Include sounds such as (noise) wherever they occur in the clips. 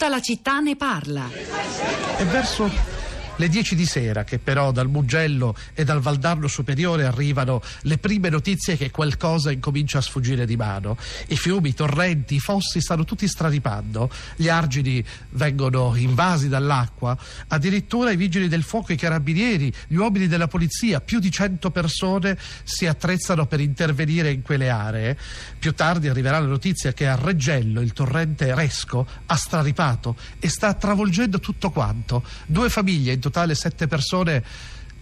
Tutta la città ne parla. E verso le 10 di sera che però dal Mugello e dal Valdarno Superiore arrivano le prime notizie che qualcosa incomincia a sfuggire di mano. I fiumi, i torrenti, i fossi stanno tutti straripando, gli argini vengono invasi dall'acqua, addirittura i vigili del fuoco, i carabinieri, gli uomini della polizia, più di 100 persone si attrezzano per intervenire in quelle aree. Più tardi arriverà la notizia che a Reggello il torrente Resco ha straripato e sta travolgendo tutto quanto. Due famiglie in totale sette persone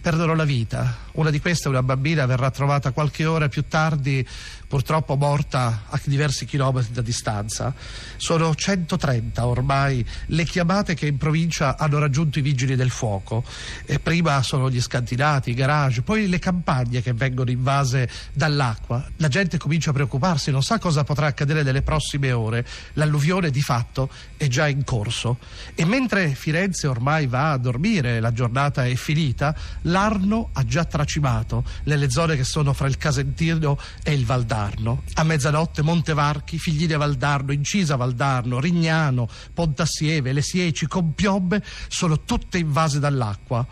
perdono la vita. Una di queste, una bambina, verrà trovata qualche ora più tardi purtroppo morta a diversi chilometri da distanza. Sono 130 ormai le chiamate che in provincia hanno raggiunto i vigili del fuoco. E prima sono gli scantinati, i garage, poi le campagne che vengono invase dall'acqua. La gente comincia a preoccuparsi, non sa cosa potrà accadere nelle prossime ore. L'alluvione di fatto è già in corso. E mentre Firenze ormai va a dormire, la giornata è finita, l'Arno ha già tracimato nelle zone che sono fra il Casentino e il Valdarno. Valdarno. A mezzanotte Montevarchi, Figline Valdarno, Incisa Valdarno, Rignano, Pontassieve, Le Sieci, Compiobbe sono tutte invase dall'acqua.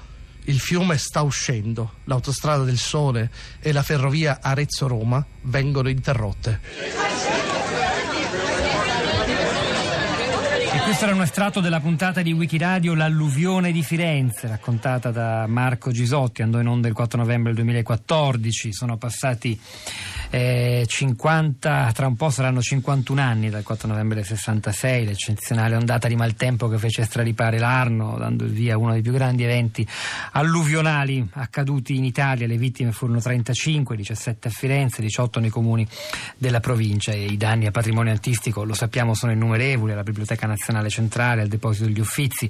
Il fiume sta uscendo, l'autostrada del Sole e la ferrovia Arezzo-Roma vengono interrotte. Questo era un estratto della puntata di Wikiradio L'alluvione di Firenze, raccontata da Marco Gisotti, andò in onda il 4 novembre 2014. Sono passati eh, 50, tra un po' saranno 51 anni dal 4 novembre del 66, l'eccezionale ondata di maltempo che fece straripare l'Arno, dando il via a uno dei più grandi eventi alluvionali accaduti in Italia. Le vittime furono 35, 17 a Firenze, 18 nei comuni della provincia e i danni a patrimonio artistico, lo sappiamo, sono innumerevoli. La Biblioteca Nazionale Centrale, al deposito degli Uffizi.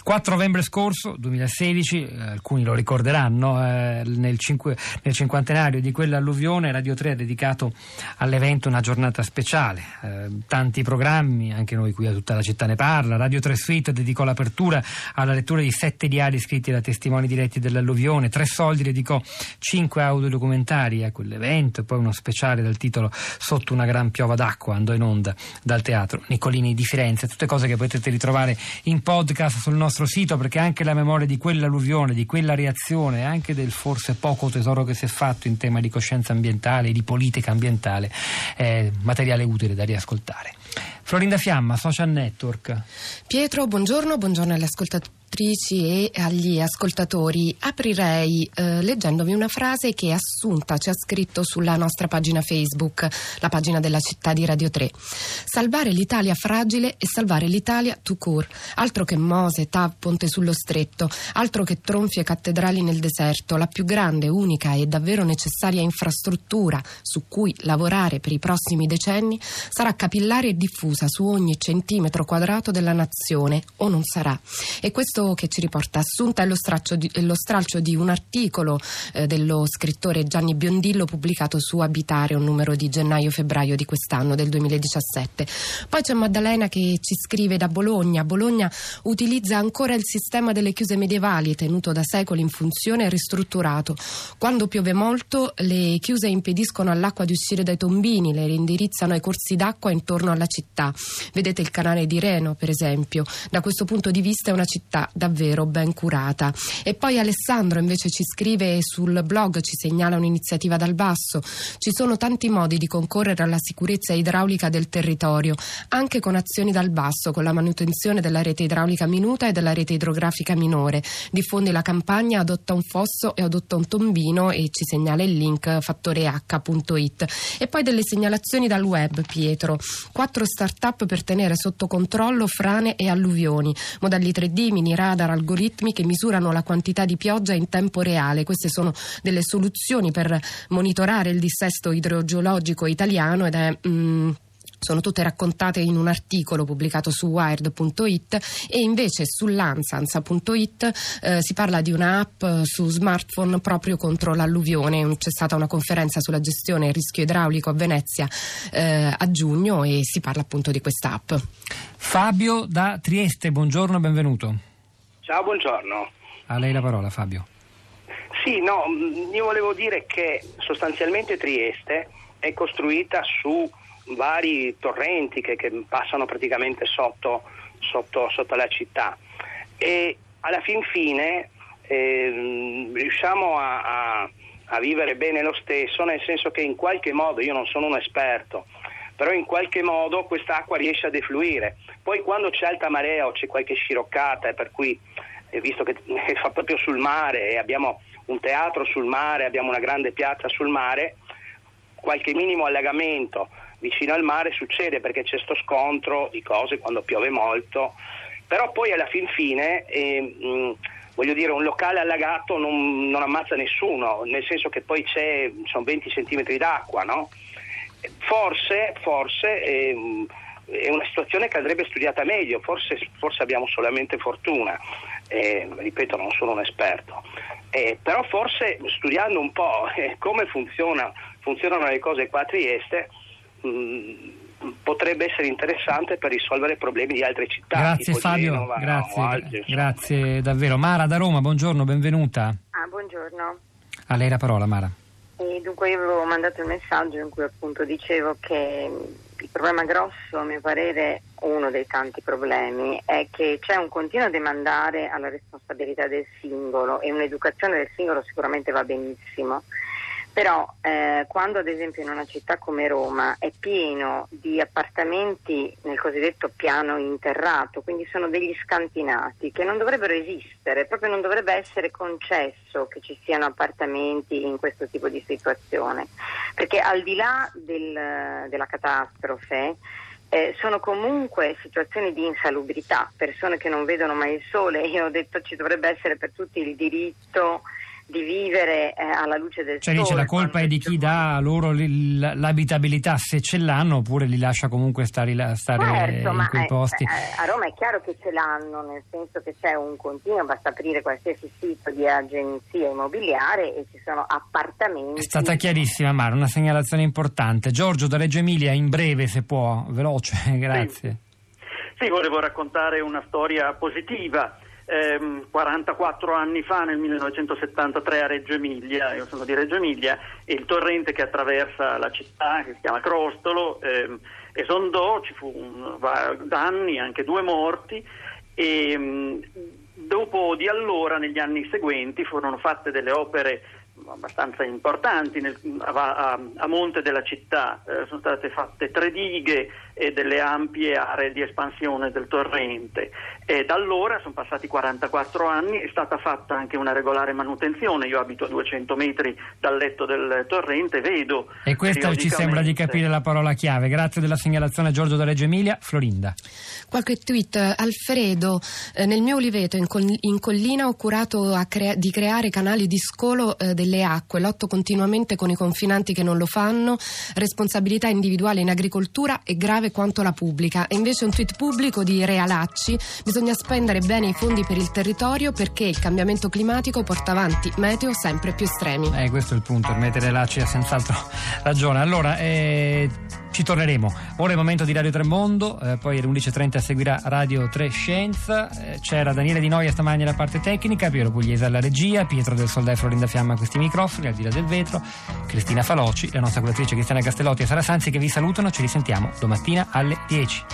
Il 4 novembre scorso, 2016, eh, alcuni lo ricorderanno, eh, nel, cinque, nel, cinquantenario di quell'alluvione Radio 3 ha dedicato all'evento una giornata speciale, eh, tanti programmi, anche noi qui a tutta la città ne parla, Radio 3 Suite dedicò l'apertura alla lettura di sette diari scritti da testimoni diretti dell'alluvione, Tre Soldi dedicò cinque audiodocumentari a quell'evento e poi uno speciale dal titolo Sotto una gran piova d'acqua, andò in onda dal teatro Nicolini di Firenze, tutte cose che potete ritrovare in podcast sul nostro nostro sito perché anche la memoria di quell'alluvione, di quella reazione, anche del forse poco tesoro che si è fatto in tema di coscienza ambientale, di politica ambientale, è materiale utile da riascoltare. Florinda Fiamma, Social Network. Pietro, buongiorno, buongiorno ascoltatori ascoltatrici e agli ascoltatori, aprirei eh, leggendovi una frase che Assunta ci ha scritto sulla nostra pagina Facebook, la pagina della città di Radio 3. Salvare l'Italia fragile e salvare l'Italia tout court. Altro che Mose, TAV, Ponte sullo Stretto, altro che tronfi e cattedrali nel deserto, la più grande, unica e davvero necessaria infrastruttura su cui lavorare per i prossimi decenni sarà capillare diffusa su ogni centimetro quadrato della nazione o non sarà. E questo che ci riporta Assunta è lo, di, lo stralcio di un articolo eh, dello scrittore Gianni Biondillo pubblicato su Abitare un numero di gennaio-febbraio di quest'anno, del 2017. Poi c'è Maddalena che ci scrive da Bologna. Bologna utilizza ancora il sistema delle chiuse medievali tenuto da secoli in funzione e ristrutturato. Quando piove molto le chiuse impediscono all'acqua di uscire dai tombini, le reindirizzano ai corsi d'acqua intorno alla città. Vedete il canale di Reno, per esempio. Da questo punto di vista è una città davvero ben curata. E poi Alessandro invece ci scrive sul blog, ci segnala un'iniziativa dal basso. Ci sono tanti modi di concorrere alla sicurezza idraulica del territorio, anche con azioni dal basso, con la manutenzione della rete idraulica minuta e della rete idrografica minore. Diffondi la campagna, adotta un fosso e adotta un tombino e ci segnala il link fattoreh.it. E poi delle segnalazioni dal web, Pietro. Quattro start-up per tenere sotto controllo frane e alluvioni, modelli 3D, mini radar algoritmi che misurano la quantità di pioggia in tempo reale. Queste sono delle soluzioni per monitorare il dissesto idrogeologico italiano ed è. Mm, sono tutte raccontate in un articolo pubblicato su wired.it e invece sull'ansansa.it eh, si parla di un'app su smartphone proprio contro l'alluvione. C'è stata una conferenza sulla gestione del rischio idraulico a Venezia eh, a giugno e si parla appunto di questa app. Fabio da Trieste, buongiorno, benvenuto. Ciao, buongiorno. A lei la parola, Fabio. Sì, no, mm, io volevo dire che sostanzialmente Trieste è costruita su vari torrenti che, che passano praticamente sotto, sotto, sotto la città. E alla fin fine eh, riusciamo a, a, a, vivere bene lo stesso, nel senso che in qualche modo, io non sono un esperto, però in qualche modo quest'acqua riesce a defluire. Poi quando c'è alta marea o c'è qualche sciroccata, e per cui, eh, visto che (laughs) fa proprio sul mare e abbiamo un teatro sul mare, abbiamo una grande piazza sul mare, qualche minimo allagamento vicino al mare succede perché c'è sto scontro di cose quando piove molto, però poi alla fin fine eh, mh, voglio dire un locale allagato non, non, ammazza nessuno, nel senso che poi c'è, sono 20 cm d'acqua, no? Forse, forse eh, è una situazione che andrebbe studiata meglio, forse, forse abbiamo solamente fortuna, eh, ripeto non sono un esperto, eh, però forse studiando un po' eh, (laughs) come funziona, funzionano le cose qua a Trieste, mh, mm, potrebbe essere interessante per risolvere problemi di altre città. Grazie Fabio, Genova, grazie, no, altri, grazie davvero. Mara da Roma, buongiorno, benvenuta. Ah, buongiorno. A lei la parola Mara. E dunque io avevo mandato il messaggio in cui appunto dicevo che il problema grosso, a mio parere, uno dei tanti problemi, è che c'è un continuo demandare alla responsabilità del singolo e un'educazione del singolo sicuramente va benissimo però eh, quando ad esempio in una città come Roma è pieno di appartamenti nel cosiddetto piano interrato, quindi sono degli scantinati che non dovrebbero esistere, proprio non dovrebbe essere concesso che ci siano appartamenti in questo tipo di situazione, perché al di là del, della catastrofe eh, sono comunque situazioni di insalubrità, persone che non vedono mai il sole, (laughs) io ho detto ci dovrebbe essere per tutti il diritto di vivere eh, alla luce del cioè, sole. Cioè dice la colpa è di chi dà loro l'abitabilità se ce l'hanno oppure li lascia comunque stare, stare certo, in quei eh, posti. Eh, a Roma è chiaro che ce l'hanno, nel senso che c'è un continuo, basta aprire qualsiasi sito di agenzia immobiliare e ci sono appartamenti. È stata chiarissima Mara, una segnalazione importante. Giorgio da Reggio Emilia, in breve se può, veloce, (laughs) grazie. Sì, sì volevo raccontare una storia positiva ehm, 44 anni fa, nel 1973, a Reggio Emilia, io sono di Reggio Emilia, e il torrente che attraversa la città, che si chiama Crostolo, ehm, esondò, ci fu un, danni, anche due morti, e mh, dopo di allora, negli anni seguenti, furono fatte delle opere abbastanza importanti nel, a, a, monte della città, eh, sono state fatte tre dighe e delle ampie aree di espansione del torrente. E da allora sono passati 44 anni, è stata fatta anche una regolare manutenzione, io abito a 200 metri dal letto del torrente, vedo... E questa ci sembra di capire la parola chiave, grazie della segnalazione Giorgio da Reggio Emilia, Florinda. Qualche tweet, Alfredo, eh, nel mio oliveto in, col- in collina ho curato crea- di creare canali di scolo eh, delle acque, lotto continuamente con i confinanti che non lo fanno, responsabilità individuale in agricoltura è grave quanto la pubblica. E invece un tweet pubblico di Realacci, bisogna spendere bene i fondi per il territorio perché il cambiamento climatico porta avanti meteo sempre più estremi. Eh, questo è il punto, il mettere là c'è senz'altro (laughs) ragione. Allora, eh, ci torneremo. Ora è il momento di Radio Tremondo, eh, poi alle 11.30 seguirà Radio 3 Scienza. Eh, c'era Daniele Di Noia stamani alla parte tecnica, Piero Pugliese alla regia, Pietro del Soldà e Florinda Fiamma a questi microfoni, al di là del vetro, Cristina Faloci, la nostra curatrice Cristiana Castellotti e Sara Sanzi che vi salutano. Ci risentiamo domattina alle 10.